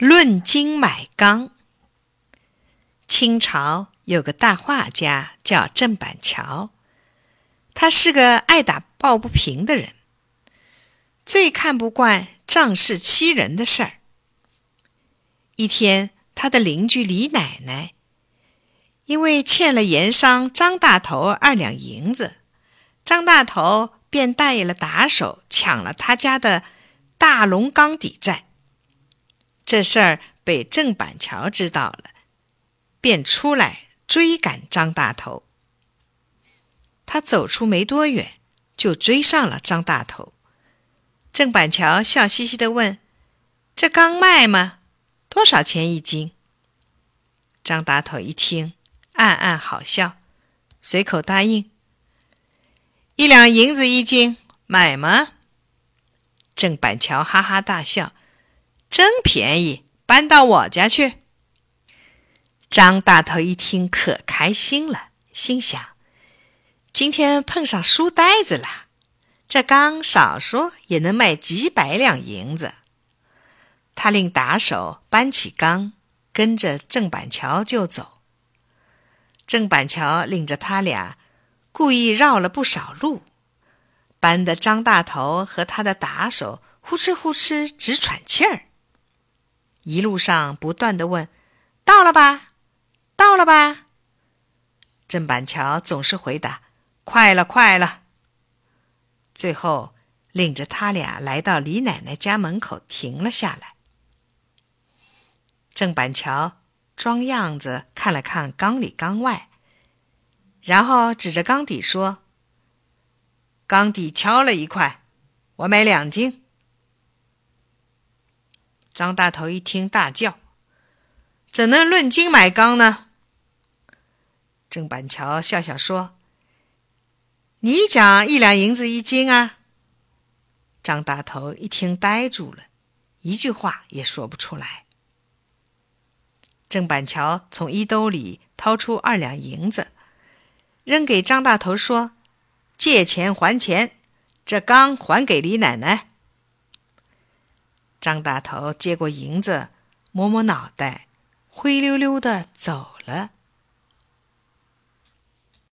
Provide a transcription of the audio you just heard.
论斤买钢。清朝有个大画家叫郑板桥，他是个爱打抱不平的人，最看不惯仗势欺人的事儿。一天，他的邻居李奶奶因为欠了盐商张大头二两银子，张大头便带了打手抢了他家的大龙缸抵债。这事儿被郑板桥知道了，便出来追赶张大头。他走出没多远，就追上了张大头。郑板桥笑嘻嘻地问：“这刚卖吗？多少钱一斤？”张大头一听，暗暗好笑，随口答应：“一两银子一斤，买吗？”郑板桥哈哈大笑。真便宜，搬到我家去。张大头一听可开心了，心想：今天碰上书呆子了，这缸少说也能卖几百两银子。他令打手搬起缸，跟着郑板桥就走。郑板桥领着他俩，故意绕了不少路，搬得张大头和他的打手呼哧呼哧直喘气儿。一路上不断的问：“到了吧，到了吧。”郑板桥总是回答：“快了，快了。”最后领着他俩来到李奶奶家门口，停了下来。郑板桥装样子看了看缸里缸外，然后指着缸底说：“缸底敲了一块，我买两斤。”张大头一听，大叫：“怎能论斤买钢呢？”郑板桥笑笑说：“你讲一两银子一斤啊。”张大头一听，呆住了，一句话也说不出来。郑板桥从衣兜里掏出二两银子，扔给张大头说：“借钱还钱，这缸还给李奶奶。”张大头接过银子，摸摸脑袋，灰溜溜的走了。